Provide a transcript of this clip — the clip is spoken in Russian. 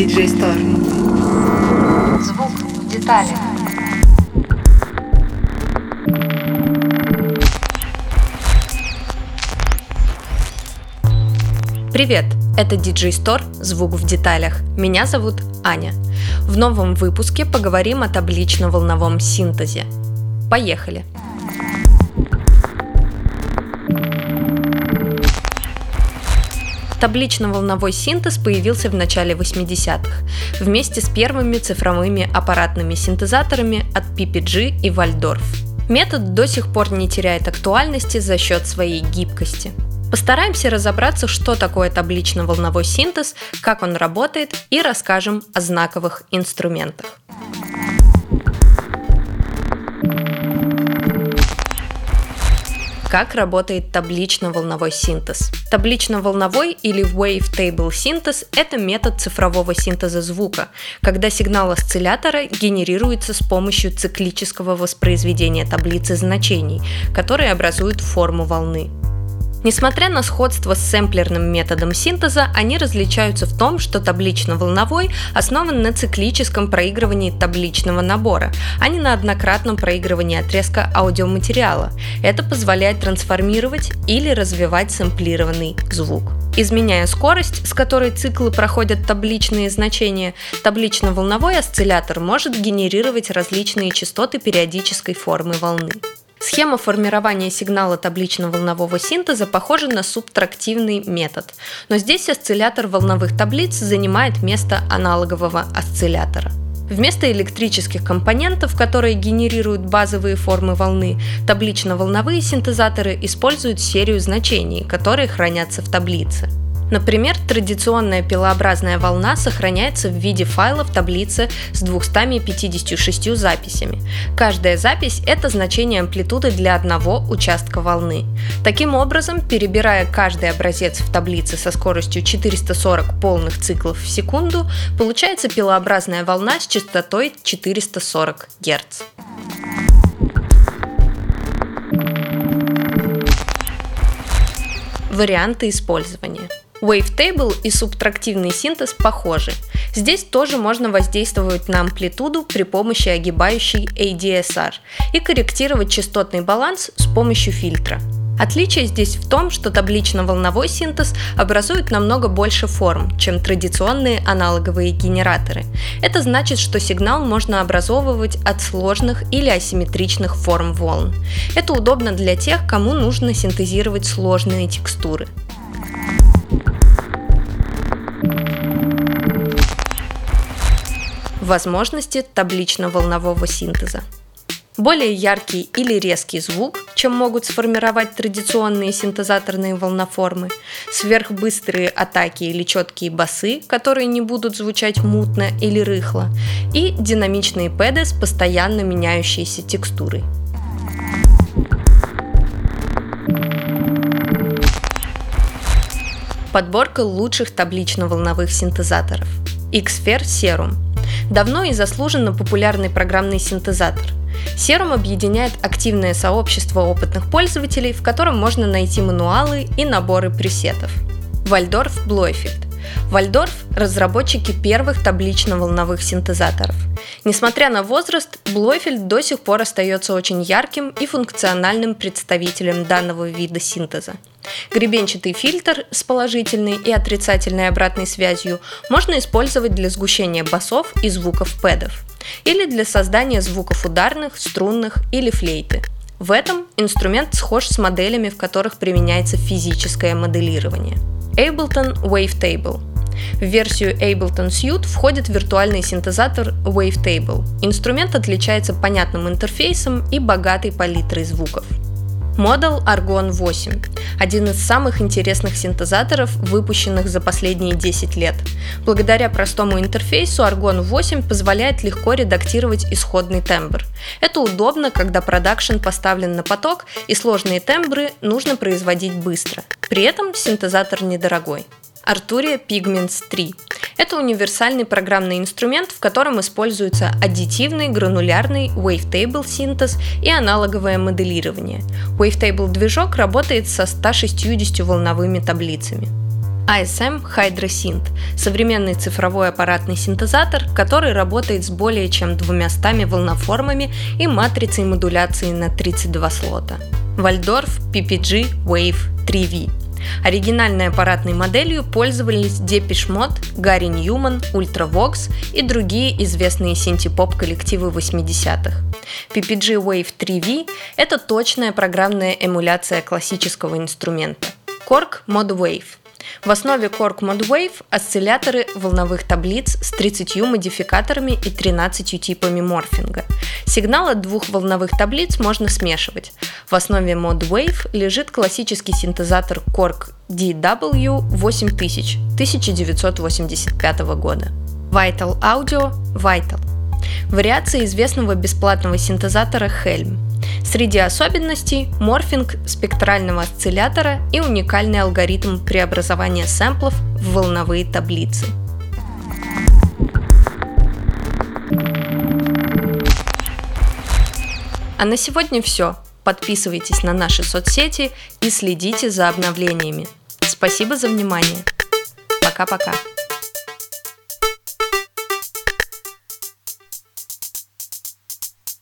DJ Store. Звук в деталях. Привет! Это DJ Store «Звук в деталях». Меня зовут Аня. В новом выпуске поговорим о таблично-волновом синтезе. Поехали! Таблично-волновой синтез появился в начале 80-х вместе с первыми цифровыми аппаратными синтезаторами от PPG и Waldorf. Метод до сих пор не теряет актуальности за счет своей гибкости. Постараемся разобраться, что такое таблично-волновой синтез, как он работает и расскажем о знаковых инструментах. Как работает таблично-волновой синтез? Таблично-волновой или wavetable синтез – это метод цифрового синтеза звука, когда сигнал осциллятора генерируется с помощью циклического воспроизведения таблицы значений, которые образуют форму волны. Несмотря на сходство с сэмплерным методом синтеза, они различаются в том, что таблично-волновой основан на циклическом проигрывании табличного набора, а не на однократном проигрывании отрезка аудиоматериала. Это позволяет трансформировать или развивать сэмплированный звук. Изменяя скорость, с которой циклы проходят табличные значения, таблично-волновой осциллятор может генерировать различные частоты периодической формы волны. Схема формирования сигнала таблично-волнового синтеза похожа на субтрактивный метод, но здесь осциллятор волновых таблиц занимает место аналогового осциллятора. Вместо электрических компонентов, которые генерируют базовые формы волны, таблично-волновые синтезаторы используют серию значений, которые хранятся в таблице. Например, традиционная пилообразная волна сохраняется в виде файла в таблице с 256 записями. Каждая запись – это значение амплитуды для одного участка волны. Таким образом, перебирая каждый образец в таблице со скоростью 440 полных циклов в секунду, получается пилообразная волна с частотой 440 Гц. Варианты использования – Wavetable и субтрактивный синтез похожи. Здесь тоже можно воздействовать на амплитуду при помощи огибающей ADSR и корректировать частотный баланс с помощью фильтра. Отличие здесь в том, что таблично-волновой синтез образует намного больше форм, чем традиционные аналоговые генераторы. Это значит, что сигнал можно образовывать от сложных или асимметричных форм волн. Это удобно для тех, кому нужно синтезировать сложные текстуры. Возможности таблично-волнового синтеза. Более яркий или резкий звук, чем могут сформировать традиционные синтезаторные волноформы, сверхбыстрые атаки или четкие басы, которые не будут звучать мутно или рыхло, и динамичные пэды с постоянно меняющейся текстурой. Подборка лучших таблично-волновых синтезаторов. Xfer Serum – давно и заслуженно популярный программный синтезатор. Serum объединяет активное сообщество опытных пользователей, в котором можно найти мануалы и наборы пресетов. Blue Effect Вальдорф – разработчики первых таблично-волновых синтезаторов. Несмотря на возраст, Блойфельд до сих пор остается очень ярким и функциональным представителем данного вида синтеза. Гребенчатый фильтр с положительной и отрицательной обратной связью можно использовать для сгущения басов и звуков пэдов или для создания звуков ударных, струнных или флейты. В этом инструмент схож с моделями, в которых применяется физическое моделирование. Ableton Wavetable в версию Ableton Suite входит виртуальный синтезатор Wavetable. Инструмент отличается понятным интерфейсом и богатой палитрой звуков. Model Argon 8 – один из самых интересных синтезаторов, выпущенных за последние 10 лет. Благодаря простому интерфейсу Argon 8 позволяет легко редактировать исходный тембр. Это удобно, когда продакшн поставлен на поток и сложные тембры нужно производить быстро. При этом синтезатор недорогой. Arturia Pigments 3. Это универсальный программный инструмент, в котором используется аддитивный гранулярный wavetable синтез и аналоговое моделирование. Wavetable движок работает со 160 волновыми таблицами. ASM HydroSynth – современный цифровой аппаратный синтезатор, который работает с более чем 200 волноформами и матрицей модуляции на 32 слота. Waldorf PPG Wave 3V Оригинальной аппаратной моделью пользовались Depeche Mode, Гарри Ньюман, Ultravox и другие известные синтепоп коллективы 80-х. PPG Wave 3V – это точная программная эмуляция классического инструмента. Korg Mod Wave – в основе Korg ModWave осцилляторы волновых таблиц с 30 модификаторами и 13 типами морфинга. Сигнал от двух волновых таблиц можно смешивать. В основе ModWave лежит классический синтезатор Korg DW8000 1985 года. Vital Audio Vital. Вариация известного бесплатного синтезатора Helm – Среди особенностей – морфинг спектрального осциллятора и уникальный алгоритм преобразования сэмплов в волновые таблицы. А на сегодня все. Подписывайтесь на наши соцсети и следите за обновлениями. Спасибо за внимание. Пока-пока.